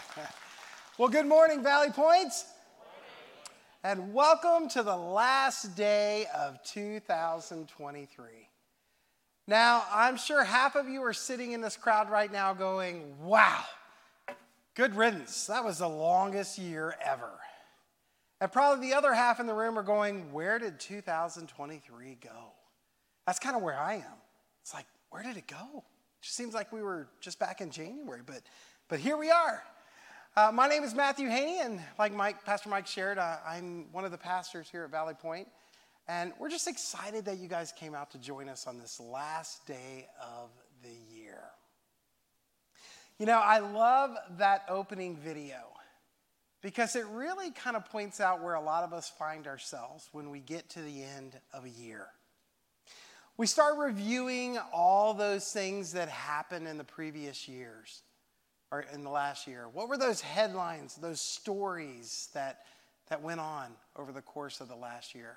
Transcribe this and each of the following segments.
well, good morning, Valley Point. And welcome to the last day of 2023. Now, I'm sure half of you are sitting in this crowd right now going, wow, good riddance. That was the longest year ever. And probably the other half in the room are going, where did 2023 go? That's kind of where I am. It's like, where did it go? It just seems like we were just back in January, but, but here we are. Uh, my name is Matthew Haney, and like Mike, Pastor Mike shared, uh, I'm one of the pastors here at Valley Point, and we're just excited that you guys came out to join us on this last day of the year. You know, I love that opening video because it really kind of points out where a lot of us find ourselves when we get to the end of a year. We start reviewing all those things that happened in the previous years or in the last year. What were those headlines, those stories that, that went on over the course of the last year?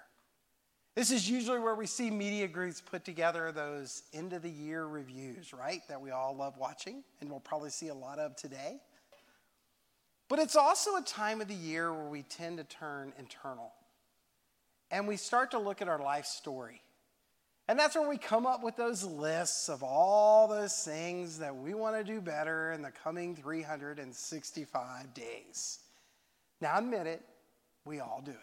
This is usually where we see media groups put together those end of the year reviews, right? That we all love watching and we'll probably see a lot of today. But it's also a time of the year where we tend to turn internal and we start to look at our life story. And that's where we come up with those lists of all those things that we want to do better in the coming 365 days. Now, admit it, we all do it.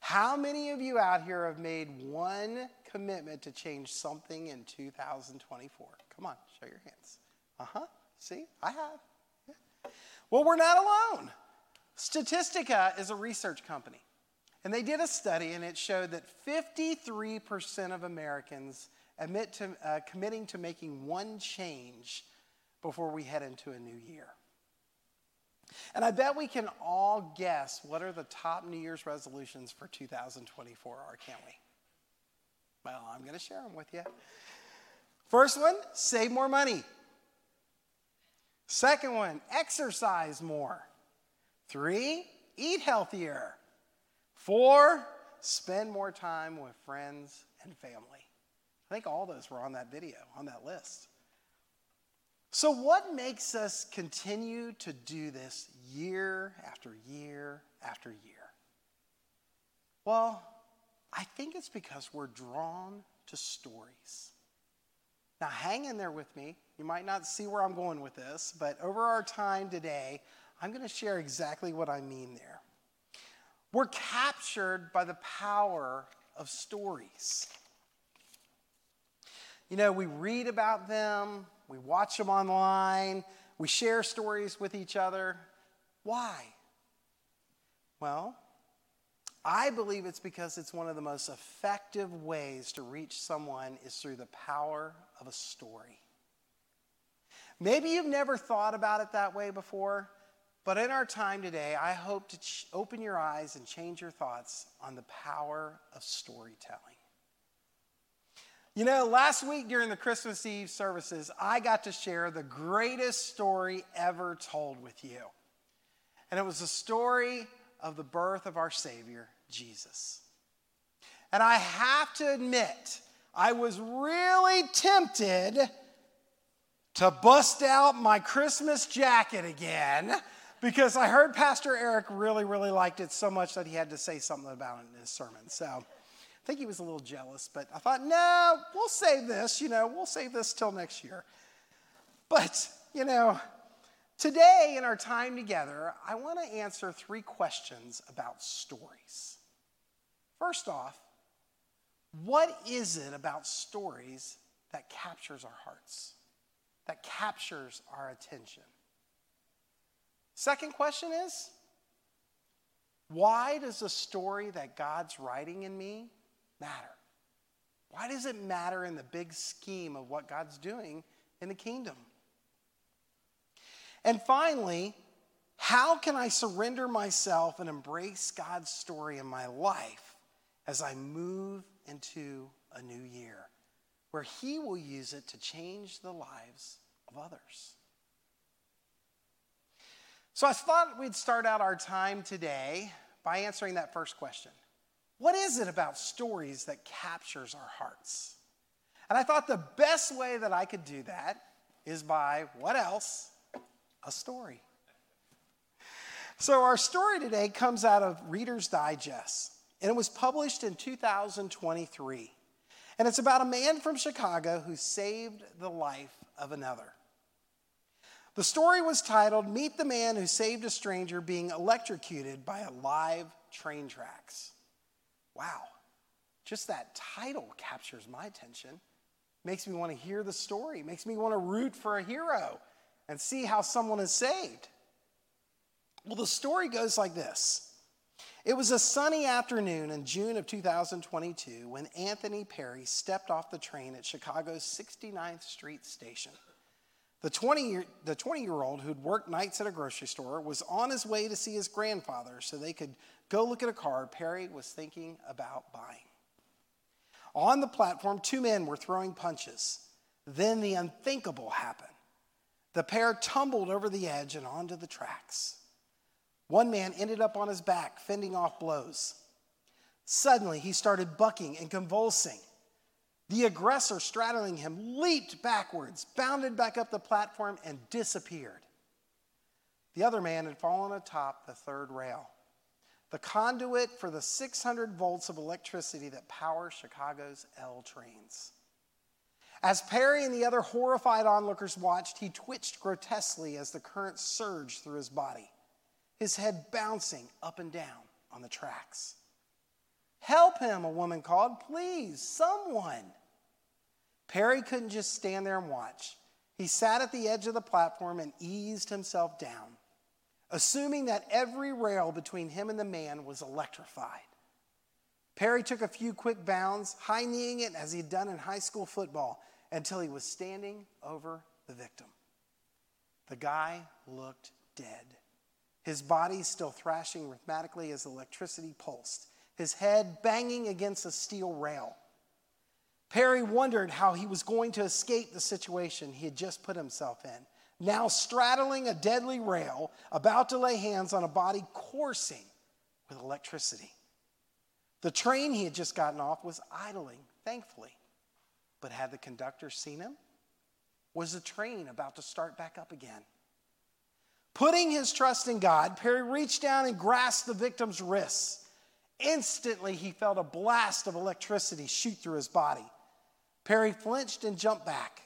How many of you out here have made one commitment to change something in 2024? Come on, show your hands. Uh huh. See, I have. Yeah. Well, we're not alone. Statistica is a research company. And they did a study, and it showed that 53% of Americans admit to uh, committing to making one change before we head into a new year. And I bet we can all guess what are the top New Year's resolutions for 2024 are, can't we? Well, I'm going to share them with you. First one, save more money. Second one, exercise more. Three, eat healthier. Four, spend more time with friends and family. I think all those were on that video, on that list. So, what makes us continue to do this year after year after year? Well, I think it's because we're drawn to stories. Now, hang in there with me. You might not see where I'm going with this, but over our time today, I'm going to share exactly what I mean there. We're captured by the power of stories. You know, we read about them, we watch them online, we share stories with each other. Why? Well, I believe it's because it's one of the most effective ways to reach someone is through the power of a story. Maybe you've never thought about it that way before, but in our time today, I hope to ch- open your eyes and change your thoughts on the power of storytelling. You know, last week during the Christmas Eve services, I got to share the greatest story ever told with you. And it was the story of the birth of our Savior, Jesus. And I have to admit, I was really tempted to bust out my Christmas jacket again because I heard Pastor Eric really, really liked it so much that he had to say something about it in his sermon. So I think he was a little jealous, but I thought, no, we'll save this, you know, we'll save this till next year. But, you know, today in our time together, I want to answer three questions about stories. First off, what is it about stories that captures our hearts, that captures our attention? Second question is why does the story that God's writing in me matter? Why does it matter in the big scheme of what God's doing in the kingdom? And finally, how can I surrender myself and embrace God's story in my life as I move into a new year where He will use it to change the lives of others? So I thought we'd start out our time today by answering that first question. What is it about stories that captures our hearts? And I thought the best way that I could do that is by what else? A story. So, our story today comes out of Reader's Digest, and it was published in 2023. And it's about a man from Chicago who saved the life of another. The story was titled Meet the Man Who Saved a Stranger Being Electrocuted by a Live Train Tracks. Wow, just that title captures my attention. Makes me want to hear the story, makes me want to root for a hero and see how someone is saved. Well, the story goes like this It was a sunny afternoon in June of 2022 when Anthony Perry stepped off the train at Chicago's 69th Street station. The 20 year, the 20 year old who'd worked nights at a grocery store was on his way to see his grandfather so they could go look at a car Perry was thinking about buying. On the platform, two men were throwing punches. Then the unthinkable happened. The pair tumbled over the edge and onto the tracks. One man ended up on his back, fending off blows. Suddenly, he started bucking and convulsing. The aggressor straddling him leaped backwards, bounded back up the platform, and disappeared. The other man had fallen atop the third rail, the conduit for the 600 volts of electricity that power Chicago's L trains. As Perry and the other horrified onlookers watched, he twitched grotesquely as the current surged through his body, his head bouncing up and down on the tracks. Help him, a woman called. Please, someone. Perry couldn't just stand there and watch. He sat at the edge of the platform and eased himself down, assuming that every rail between him and the man was electrified. Perry took a few quick bounds, high kneeing it as he'd done in high school football, until he was standing over the victim. The guy looked dead, his body still thrashing rhythmically as electricity pulsed, his head banging against a steel rail. Perry wondered how he was going to escape the situation he had just put himself in. Now straddling a deadly rail, about to lay hands on a body coursing with electricity. The train he had just gotten off was idling, thankfully. But had the conductor seen him? Was the train about to start back up again? Putting his trust in God, Perry reached down and grasped the victim's wrists. Instantly, he felt a blast of electricity shoot through his body. Perry flinched and jumped back.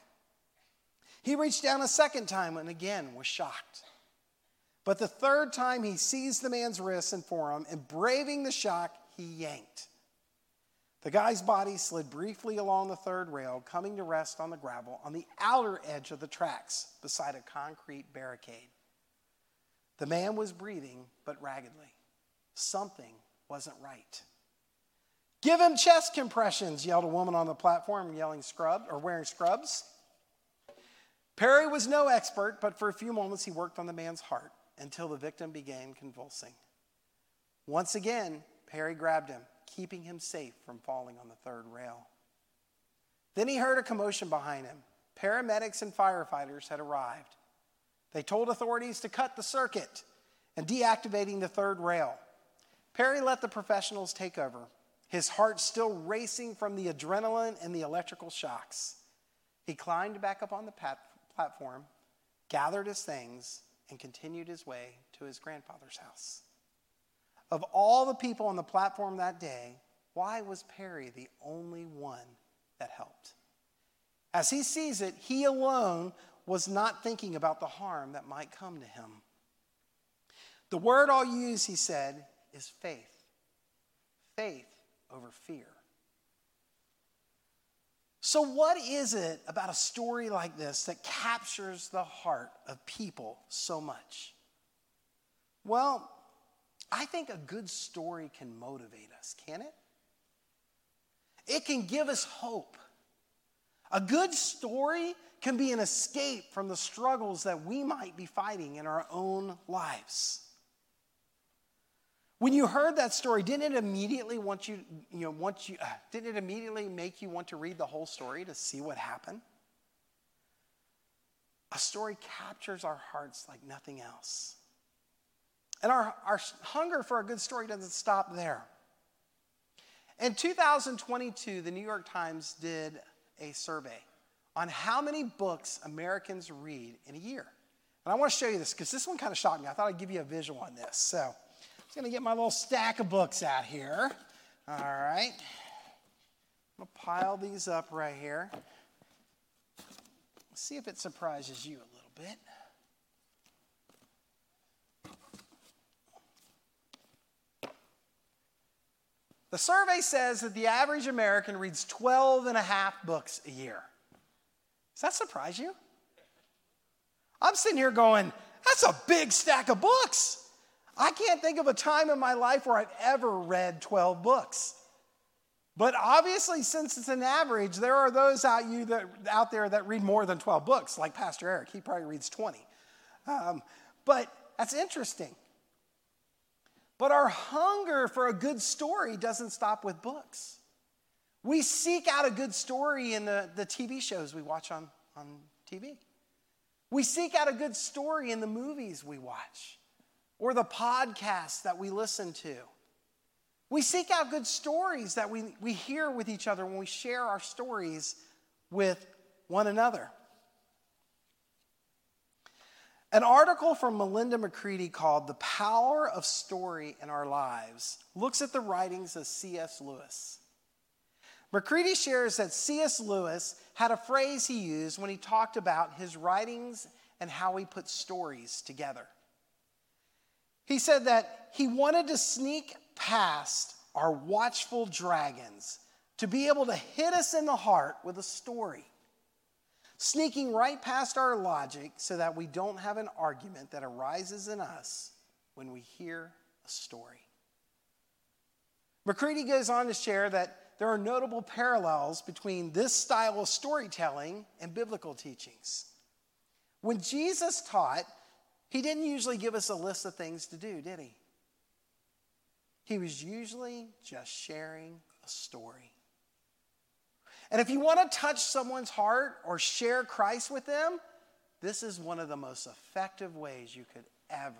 He reached down a second time and again was shocked. But the third time he seized the man's wrists and forearm, and braving the shock, he yanked. The guy's body slid briefly along the third rail, coming to rest on the gravel on the outer edge of the tracks beside a concrete barricade. The man was breathing, but raggedly. Something wasn't right. Give him chest compressions, yelled a woman on the platform, yelling scrub or wearing scrubs. Perry was no expert, but for a few moments he worked on the man's heart until the victim began convulsing. Once again, Perry grabbed him, keeping him safe from falling on the third rail. Then he heard a commotion behind him. Paramedics and firefighters had arrived. They told authorities to cut the circuit and deactivating the third rail. Perry let the professionals take over, his heart still racing from the adrenaline and the electrical shocks. He climbed back up on the pat- platform, gathered his things, and continued his way to his grandfather's house. Of all the people on the platform that day, why was Perry the only one that helped? As he sees it, he alone was not thinking about the harm that might come to him. The word I'll use, he said, is faith. Faith over fear. So, what is it about a story like this that captures the heart of people so much? Well, I think a good story can motivate us, can it? It can give us hope. A good story can be an escape from the struggles that we might be fighting in our own lives. When you heard that story, didn't it immediately want you, you know, want you, uh, didn't it immediately make you want to read the whole story to see what happened? A story captures our hearts like nothing else. And our, our hunger for a good story doesn't stop there. In 2022, the New York Times did a survey on how many books Americans read in a year. And I want to show you this because this one kind of shocked me. I thought I'd give you a visual on this. So just going to get my little stack of books out here. All right. I'm going to pile these up right here. See if it surprises you a little bit. The survey says that the average American reads 12 and a half books a year. Does that surprise you? I'm sitting here going, that's a big stack of books. I can't think of a time in my life where I've ever read 12 books. But obviously, since it's an average, there are those out, you that, out there that read more than 12 books, like Pastor Eric. He probably reads 20. Um, but that's interesting. But our hunger for a good story doesn't stop with books. We seek out a good story in the, the TV shows we watch on, on TV. We seek out a good story in the movies we watch or the podcasts that we listen to. We seek out good stories that we, we hear with each other when we share our stories with one another. An article from Melinda McCready called The Power of Story in Our Lives looks at the writings of C.S. Lewis. McCready shares that C.S. Lewis had a phrase he used when he talked about his writings and how he put stories together. He said that he wanted to sneak past our watchful dragons to be able to hit us in the heart with a story sneaking right past our logic so that we don't have an argument that arises in us when we hear a story. McCready goes on to share that there are notable parallels between this style of storytelling and biblical teachings. When Jesus taught, he didn't usually give us a list of things to do, did he? He was usually just sharing a story. And if you want to touch someone's heart or share Christ with them, this is one of the most effective ways you could ever,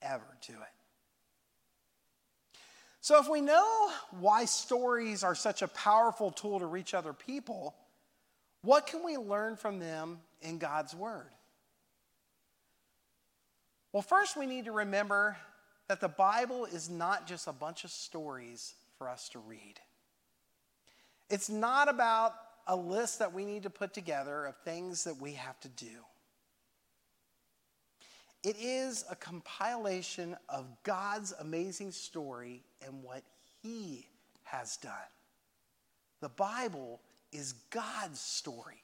ever do it. So, if we know why stories are such a powerful tool to reach other people, what can we learn from them in God's Word? Well, first, we need to remember that the Bible is not just a bunch of stories for us to read. It's not about a list that we need to put together of things that we have to do. It is a compilation of God's amazing story and what He has done. The Bible is God's story.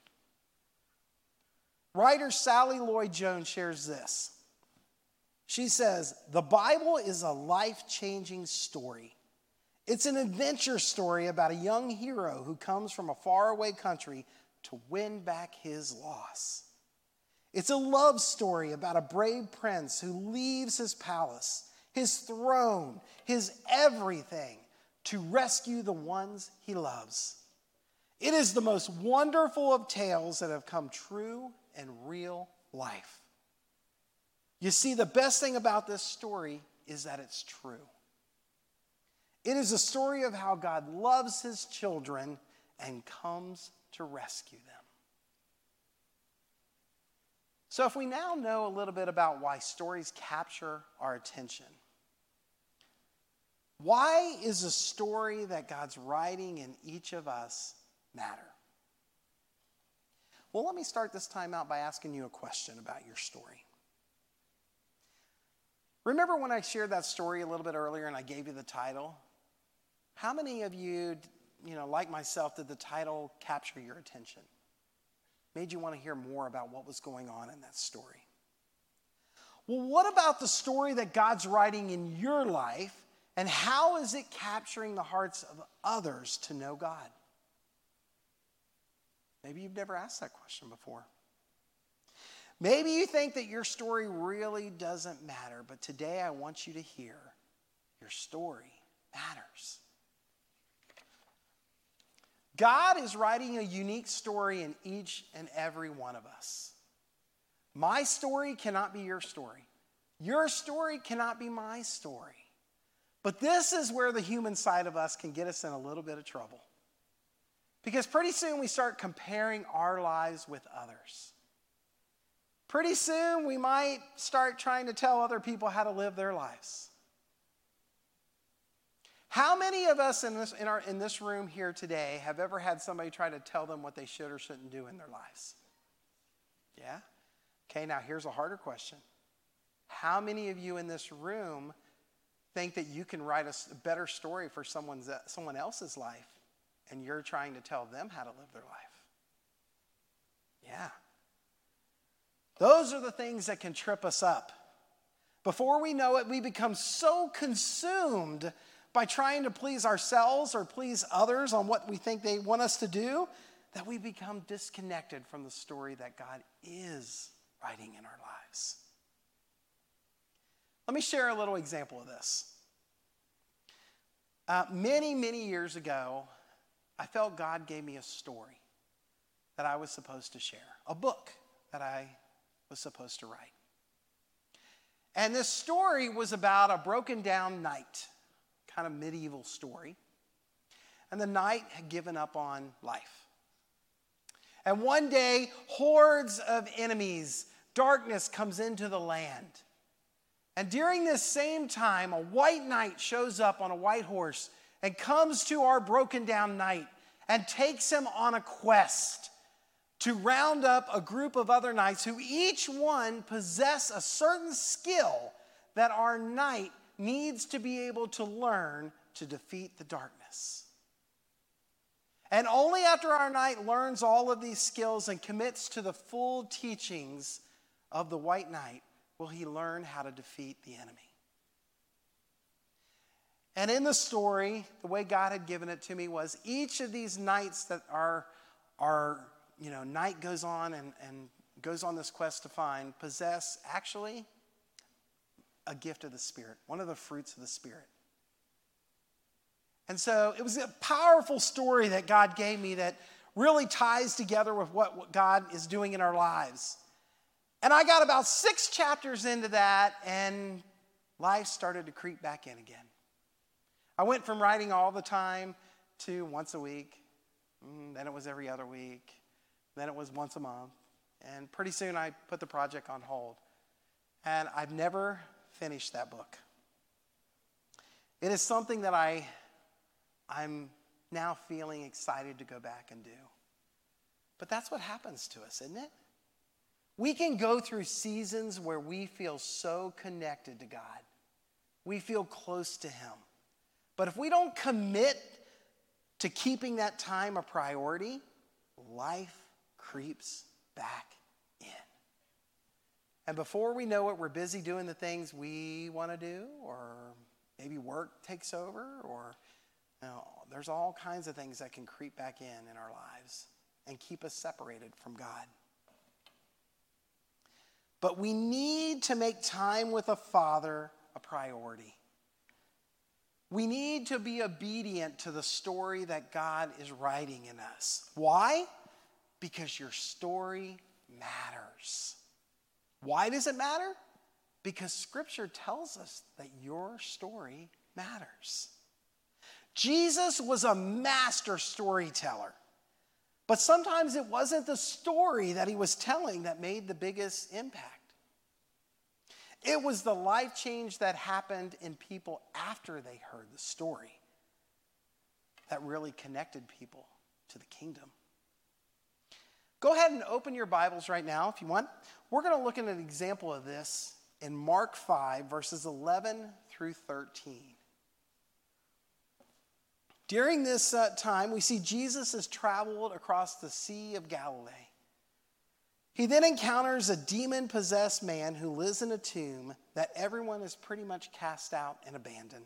Writer Sally Lloyd Jones shares this. She says, The Bible is a life changing story. It's an adventure story about a young hero who comes from a faraway country to win back his loss. It's a love story about a brave prince who leaves his palace, his throne, his everything to rescue the ones he loves. It is the most wonderful of tales that have come true in real life. You see, the best thing about this story is that it's true. It is a story of how God loves his children and comes to rescue them. So, if we now know a little bit about why stories capture our attention, why is a story that God's writing in each of us matter? Well, let me start this time out by asking you a question about your story. Remember when I shared that story a little bit earlier and I gave you the title? How many of you, you know, like myself, did the title capture your attention? Made you want to hear more about what was going on in that story? Well, what about the story that God's writing in your life, and how is it capturing the hearts of others to know God? Maybe you've never asked that question before. Maybe you think that your story really doesn't matter, but today I want you to hear your story matters. God is writing a unique story in each and every one of us. My story cannot be your story. Your story cannot be my story. But this is where the human side of us can get us in a little bit of trouble. Because pretty soon we start comparing our lives with others. Pretty soon we might start trying to tell other people how to live their lives. How many of us in this, in, our, in this room here today have ever had somebody try to tell them what they should or shouldn't do in their lives? Yeah? Okay, now here's a harder question. How many of you in this room think that you can write a better story for someone's, someone else's life and you're trying to tell them how to live their life? Yeah. Those are the things that can trip us up. Before we know it, we become so consumed by trying to please ourselves or please others on what we think they want us to do that we become disconnected from the story that God is writing in our lives. Let me share a little example of this. Uh, many, many years ago, I felt God gave me a story that I was supposed to share, a book that I was supposed to write. And this story was about a broken down knight, kind of medieval story. And the knight had given up on life. And one day, hordes of enemies, darkness comes into the land. And during this same time, a white knight shows up on a white horse and comes to our broken down knight and takes him on a quest to round up a group of other knights who each one possess a certain skill that our knight needs to be able to learn to defeat the darkness. And only after our knight learns all of these skills and commits to the full teachings of the white knight will he learn how to defeat the enemy. And in the story, the way God had given it to me was each of these knights that are, are you know, knight goes on and, and goes on this quest to find possess actually a gift of the Spirit, one of the fruits of the Spirit. And so it was a powerful story that God gave me that really ties together with what, what God is doing in our lives. And I got about six chapters into that, and life started to creep back in again. I went from writing all the time to once a week, mm, then it was every other week, then it was once a month. And pretty soon I put the project on hold. And I've never finished that book. It is something that I, I'm now feeling excited to go back and do. But that's what happens to us, isn't it? We can go through seasons where we feel so connected to God, we feel close to Him. But if we don't commit to keeping that time a priority, life creeps back in. And before we know it, we're busy doing the things we want to do, or maybe work takes over, or you know, there's all kinds of things that can creep back in in our lives and keep us separated from God. But we need to make time with a father a priority. We need to be obedient to the story that God is writing in us. Why? Because your story matters. Why does it matter? Because scripture tells us that your story matters. Jesus was a master storyteller. But sometimes it wasn't the story that he was telling that made the biggest impact. It was the life change that happened in people after they heard the story that really connected people to the kingdom. Go ahead and open your Bibles right now if you want. We're going to look at an example of this in Mark 5, verses 11 through 13. During this uh, time, we see Jesus has traveled across the Sea of Galilee. He then encounters a demon possessed man who lives in a tomb that everyone is pretty much cast out and abandoned.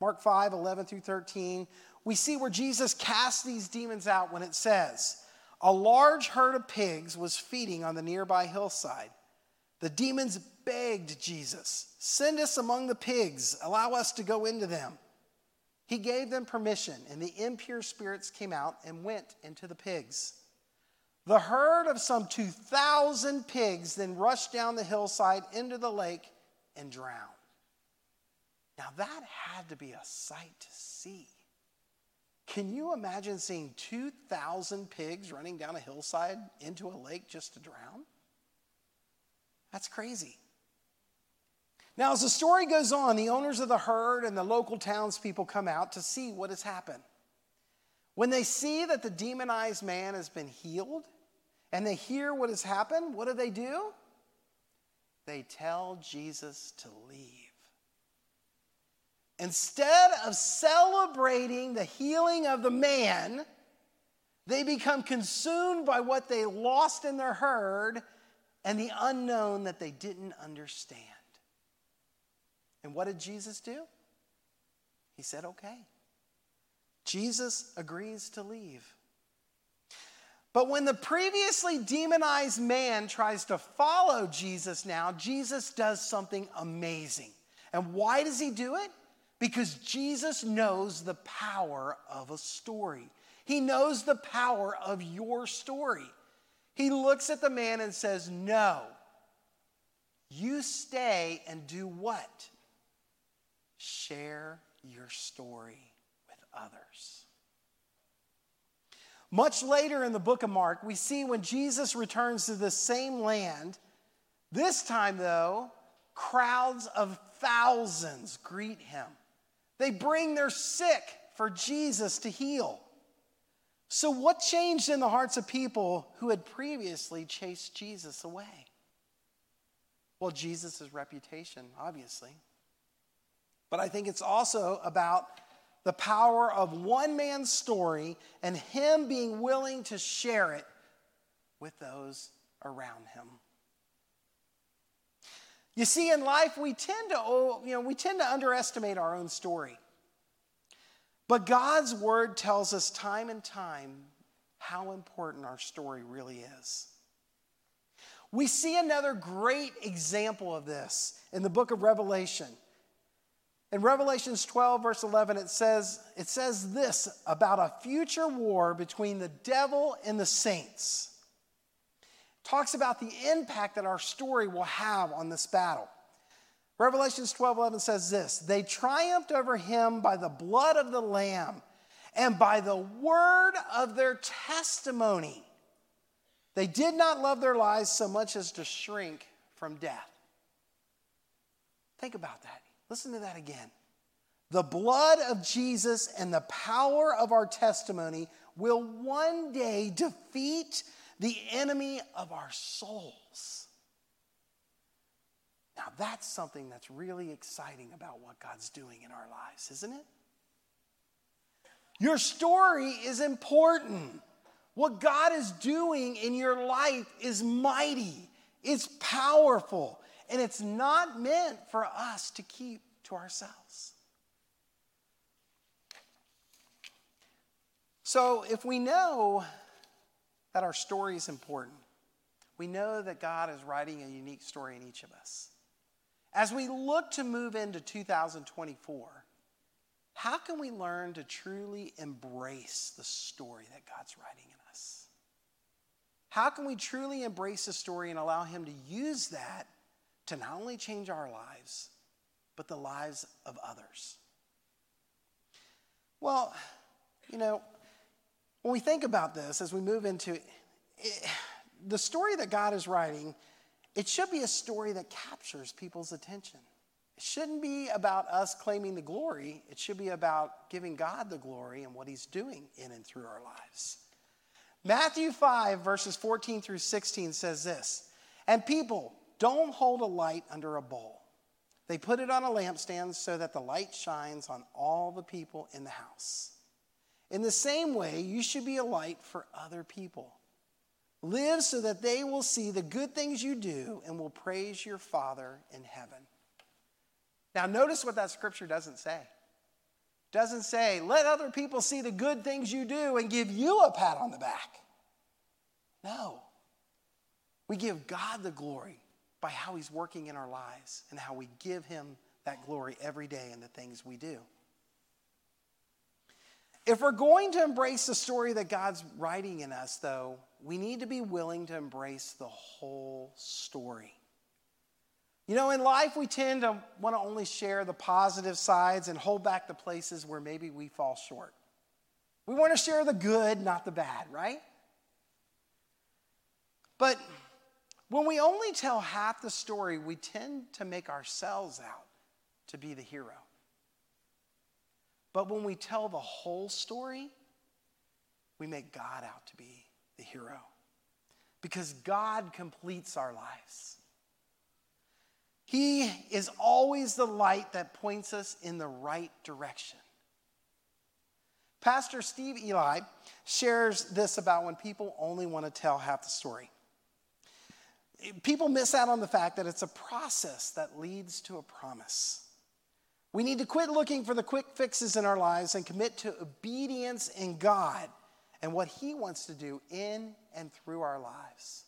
Mark 5, 11 through 13, we see where Jesus casts these demons out when it says, a large herd of pigs was feeding on the nearby hillside. The demons begged Jesus, Send us among the pigs, allow us to go into them. He gave them permission, and the impure spirits came out and went into the pigs. The herd of some 2,000 pigs then rushed down the hillside into the lake and drowned. Now, that had to be a sight to see. Can you imagine seeing 2,000 pigs running down a hillside into a lake just to drown? That's crazy. Now, as the story goes on, the owners of the herd and the local townspeople come out to see what has happened. When they see that the demonized man has been healed and they hear what has happened, what do they do? They tell Jesus to leave. Instead of celebrating the healing of the man, they become consumed by what they lost in their herd and the unknown that they didn't understand. And what did Jesus do? He said, okay. Jesus agrees to leave. But when the previously demonized man tries to follow Jesus now, Jesus does something amazing. And why does he do it? Because Jesus knows the power of a story. He knows the power of your story. He looks at the man and says, No, you stay and do what? Share your story with others. Much later in the book of Mark, we see when Jesus returns to the same land, this time, though, crowds of thousands greet him. They bring their sick for Jesus to heal. So, what changed in the hearts of people who had previously chased Jesus away? Well, Jesus' reputation, obviously. But I think it's also about the power of one man's story and him being willing to share it with those around him. You see, in life, we tend to, you know, we tend to underestimate our own story. But God's word tells us time and time how important our story really is. We see another great example of this in the book of Revelation. In Revelations 12, verse 11, it says, it says this about a future war between the devil and the saints. Talks about the impact that our story will have on this battle. Revelations 12, 11 says this They triumphed over him by the blood of the Lamb and by the word of their testimony. They did not love their lives so much as to shrink from death. Think about that. Listen to that again. The blood of Jesus and the power of our testimony will one day defeat the enemy of our souls. Now, that's something that's really exciting about what God's doing in our lives, isn't it? Your story is important. What God is doing in your life is mighty, it's powerful, and it's not meant for us to keep to ourselves. So, if we know that our story is important, we know that God is writing a unique story in each of us. As we look to move into 2024, how can we learn to truly embrace the story that God's writing in us? How can we truly embrace the story and allow Him to use that to not only change our lives, but the lives of others? Well, you know, when we think about this as we move into it, the story that God is writing, it should be a story that captures people's attention. It shouldn't be about us claiming the glory, it should be about giving God the glory and what He's doing in and through our lives. Matthew 5, verses 14 through 16 says this And people, don't hold a light under a bowl. They put it on a lampstand so that the light shines on all the people in the house. In the same way, you should be a light for other people. Live so that they will see the good things you do and will praise your Father in heaven. Now, notice what that scripture doesn't say. It doesn't say, let other people see the good things you do and give you a pat on the back. No. We give God the glory by how He's working in our lives and how we give Him that glory every day in the things we do. If we're going to embrace the story that God's writing in us, though, we need to be willing to embrace the whole story. You know, in life, we tend to want to only share the positive sides and hold back the places where maybe we fall short. We want to share the good, not the bad, right? But When we only tell half the story, we tend to make ourselves out to be the hero. But when we tell the whole story, we make God out to be the hero. Because God completes our lives. He is always the light that points us in the right direction. Pastor Steve Eli shares this about when people only want to tell half the story. People miss out on the fact that it's a process that leads to a promise. We need to quit looking for the quick fixes in our lives and commit to obedience in God and what He wants to do in and through our lives.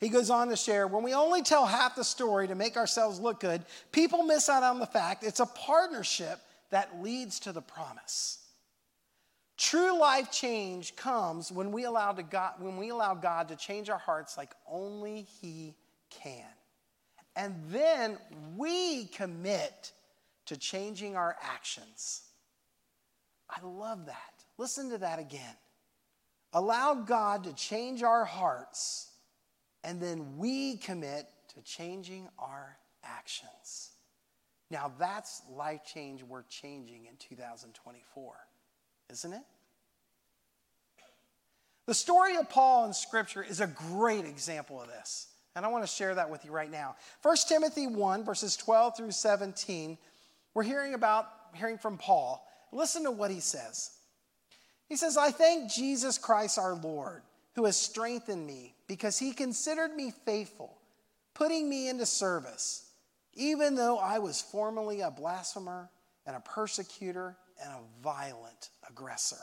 He goes on to share when we only tell half the story to make ourselves look good, people miss out on the fact it's a partnership that leads to the promise. True life change comes when we allow, God, when we allow God to change our hearts like only He can. And then we commit to changing our actions. I love that. Listen to that again. Allow God to change our hearts, and then we commit to changing our actions. Now, that's life change worth changing in 2024, isn't it? The story of Paul in Scripture is a great example of this. And I want to share that with you right now. 1 Timothy 1, verses 12 through 17, we're hearing about, hearing from Paul. Listen to what he says. He says, I thank Jesus Christ our Lord, who has strengthened me, because he considered me faithful, putting me into service even though I was formerly a blasphemer and a persecutor and a violent aggressor.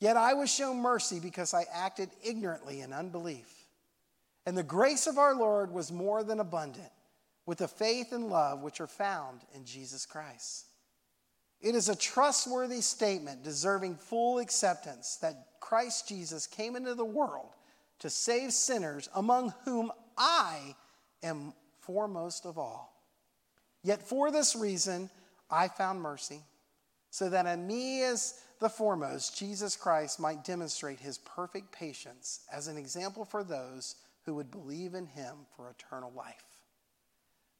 Yet I was shown mercy because I acted ignorantly in unbelief. And the grace of our Lord was more than abundant with the faith and love which are found in Jesus Christ. It is a trustworthy statement deserving full acceptance that Christ Jesus came into the world to save sinners, among whom I am foremost of all. Yet for this reason, I found mercy, so that in me as the foremost, Jesus Christ might demonstrate his perfect patience as an example for those who would believe in him for eternal life.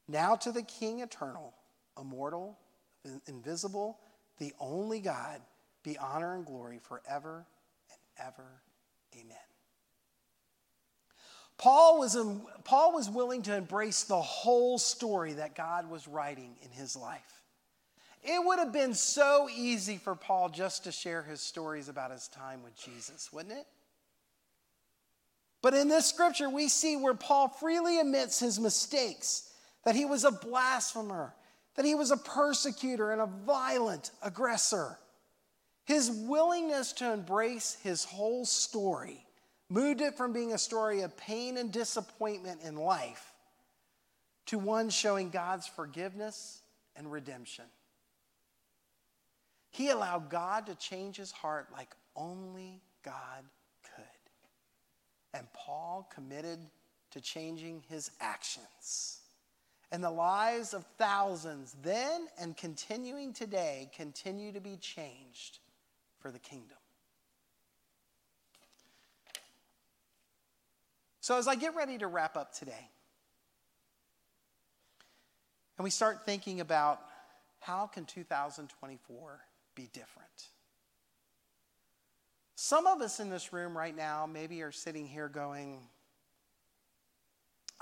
Now to the King eternal, immortal, invisible, the only God, be honor and glory forever and ever. Amen. Paul was, Paul was willing to embrace the whole story that God was writing in his life. It would have been so easy for Paul just to share his stories about his time with Jesus, wouldn't it? But in this scripture, we see where Paul freely admits his mistakes that he was a blasphemer, that he was a persecutor and a violent aggressor. His willingness to embrace his whole story moved it from being a story of pain and disappointment in life to one showing God's forgiveness and redemption. He allowed God to change his heart like only God. And Paul committed to changing his actions. And the lives of thousands then and continuing today continue to be changed for the kingdom. So, as I get ready to wrap up today, and we start thinking about how can 2024 be different? Some of us in this room right now maybe are sitting here going,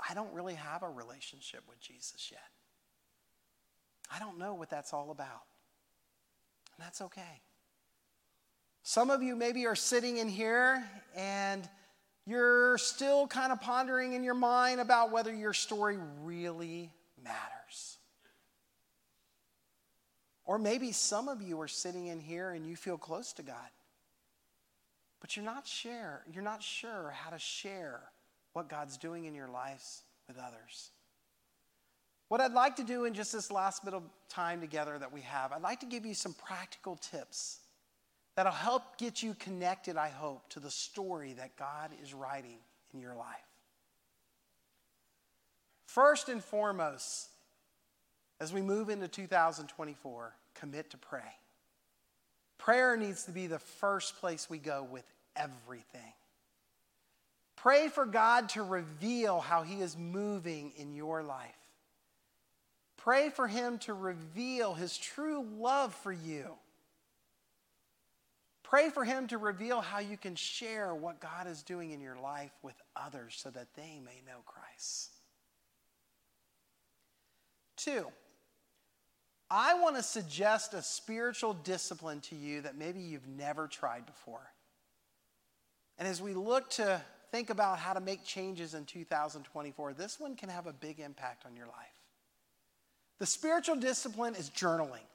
I don't really have a relationship with Jesus yet. I don't know what that's all about. And that's okay. Some of you maybe are sitting in here and you're still kind of pondering in your mind about whether your story really matters. Or maybe some of you are sitting in here and you feel close to God, but you're not share, you're not sure how to share what God's doing in your lives with others. What I'd like to do in just this last bit of time together that we have, I'd like to give you some practical tips that'll help get you connected, I hope, to the story that God is writing in your life. First and foremost, as we move into 2024, commit to pray. Prayer needs to be the first place we go with everything. Pray for God to reveal how He is moving in your life. Pray for Him to reveal His true love for you. Pray for Him to reveal how you can share what God is doing in your life with others so that they may know Christ. Two, I want to suggest a spiritual discipline to you that maybe you've never tried before. And as we look to think about how to make changes in 2024, this one can have a big impact on your life. The spiritual discipline is journaling.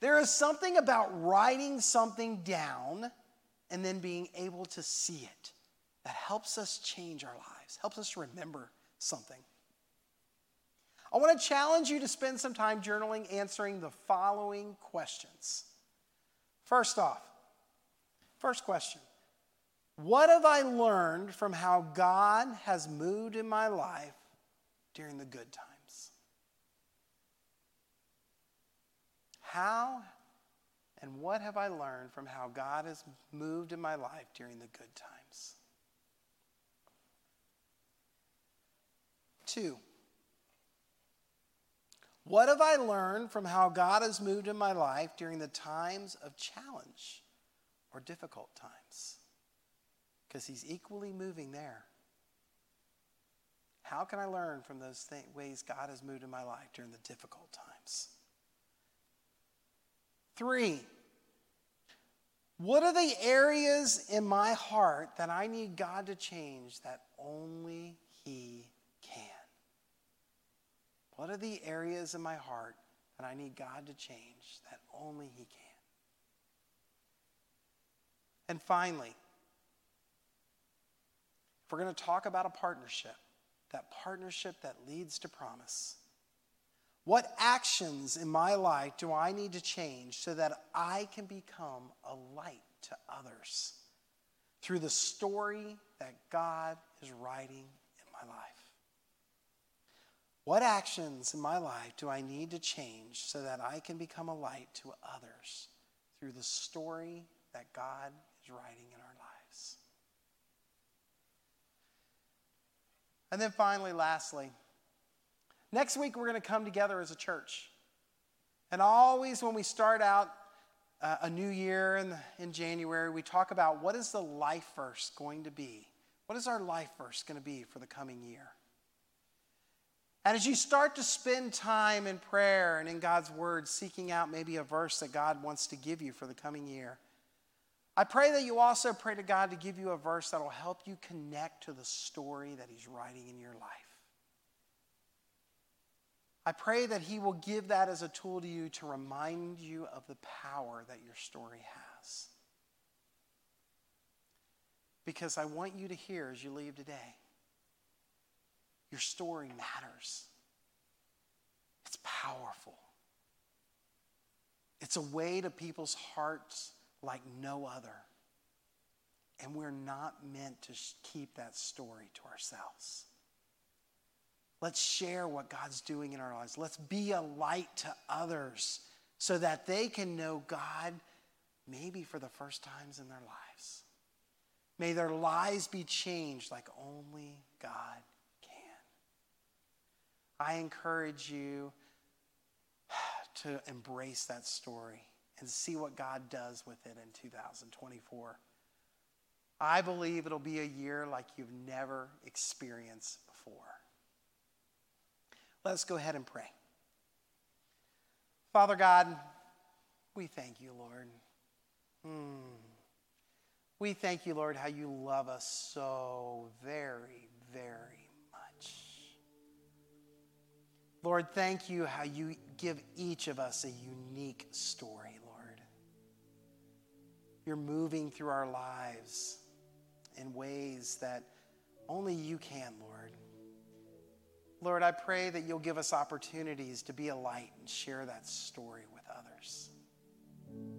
There is something about writing something down and then being able to see it that helps us change our lives, helps us remember something. I want to challenge you to spend some time journaling answering the following questions. First off, first question What have I learned from how God has moved in my life during the good times? How and what have I learned from how God has moved in my life during the good times? Two, what have I learned from how God has moved in my life during the times of challenge or difficult times? Because He's equally moving there. How can I learn from those th- ways God has moved in my life during the difficult times? Three, what are the areas in my heart that I need God to change that only He what are the areas in my heart that I need God to change that only He can? And finally, if we're going to talk about a partnership, that partnership that leads to promise, what actions in my life do I need to change so that I can become a light to others through the story that God is writing in my life? What actions in my life do I need to change so that I can become a light to others through the story that God is writing in our lives? And then finally, lastly, next week we're going to come together as a church. And always when we start out uh, a new year in, in January, we talk about what is the life verse going to be? What is our life verse going to be for the coming year? And as you start to spend time in prayer and in God's Word, seeking out maybe a verse that God wants to give you for the coming year, I pray that you also pray to God to give you a verse that will help you connect to the story that He's writing in your life. I pray that He will give that as a tool to you to remind you of the power that your story has. Because I want you to hear as you leave today your story matters. It's powerful. It's a way to people's hearts like no other. And we're not meant to keep that story to ourselves. Let's share what God's doing in our lives. Let's be a light to others so that they can know God maybe for the first times in their lives. May their lives be changed like only God I encourage you to embrace that story and see what God does with it in 2024. I believe it'll be a year like you've never experienced before. Let's go ahead and pray. Father God, we thank you, Lord. Hmm. We thank you, Lord, how you love us so very, very Lord, thank you how you give each of us a unique story, Lord. You're moving through our lives in ways that only you can, Lord. Lord, I pray that you'll give us opportunities to be a light and share that story with others.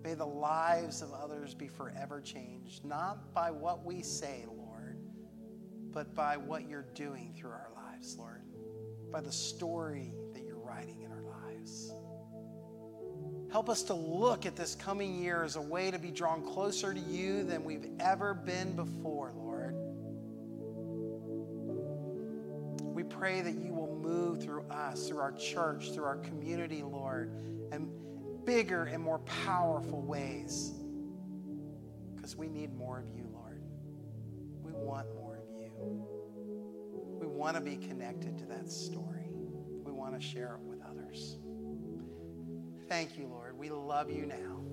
May the lives of others be forever changed, not by what we say, Lord, but by what you're doing through our lives, Lord by the story that you're writing in our lives. Help us to look at this coming year as a way to be drawn closer to you than we've ever been before, Lord. We pray that you will move through us, through our church, through our community, Lord, in bigger and more powerful ways. Because we need more of you, Lord. We want more want to be connected to that story. We want to share it with others. Thank you, Lord. We love you now.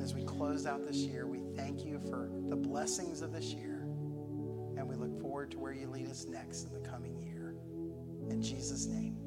As we close out this year, we thank you for the blessings of this year. And we look forward to where you lead us next in the coming year. In Jesus' name.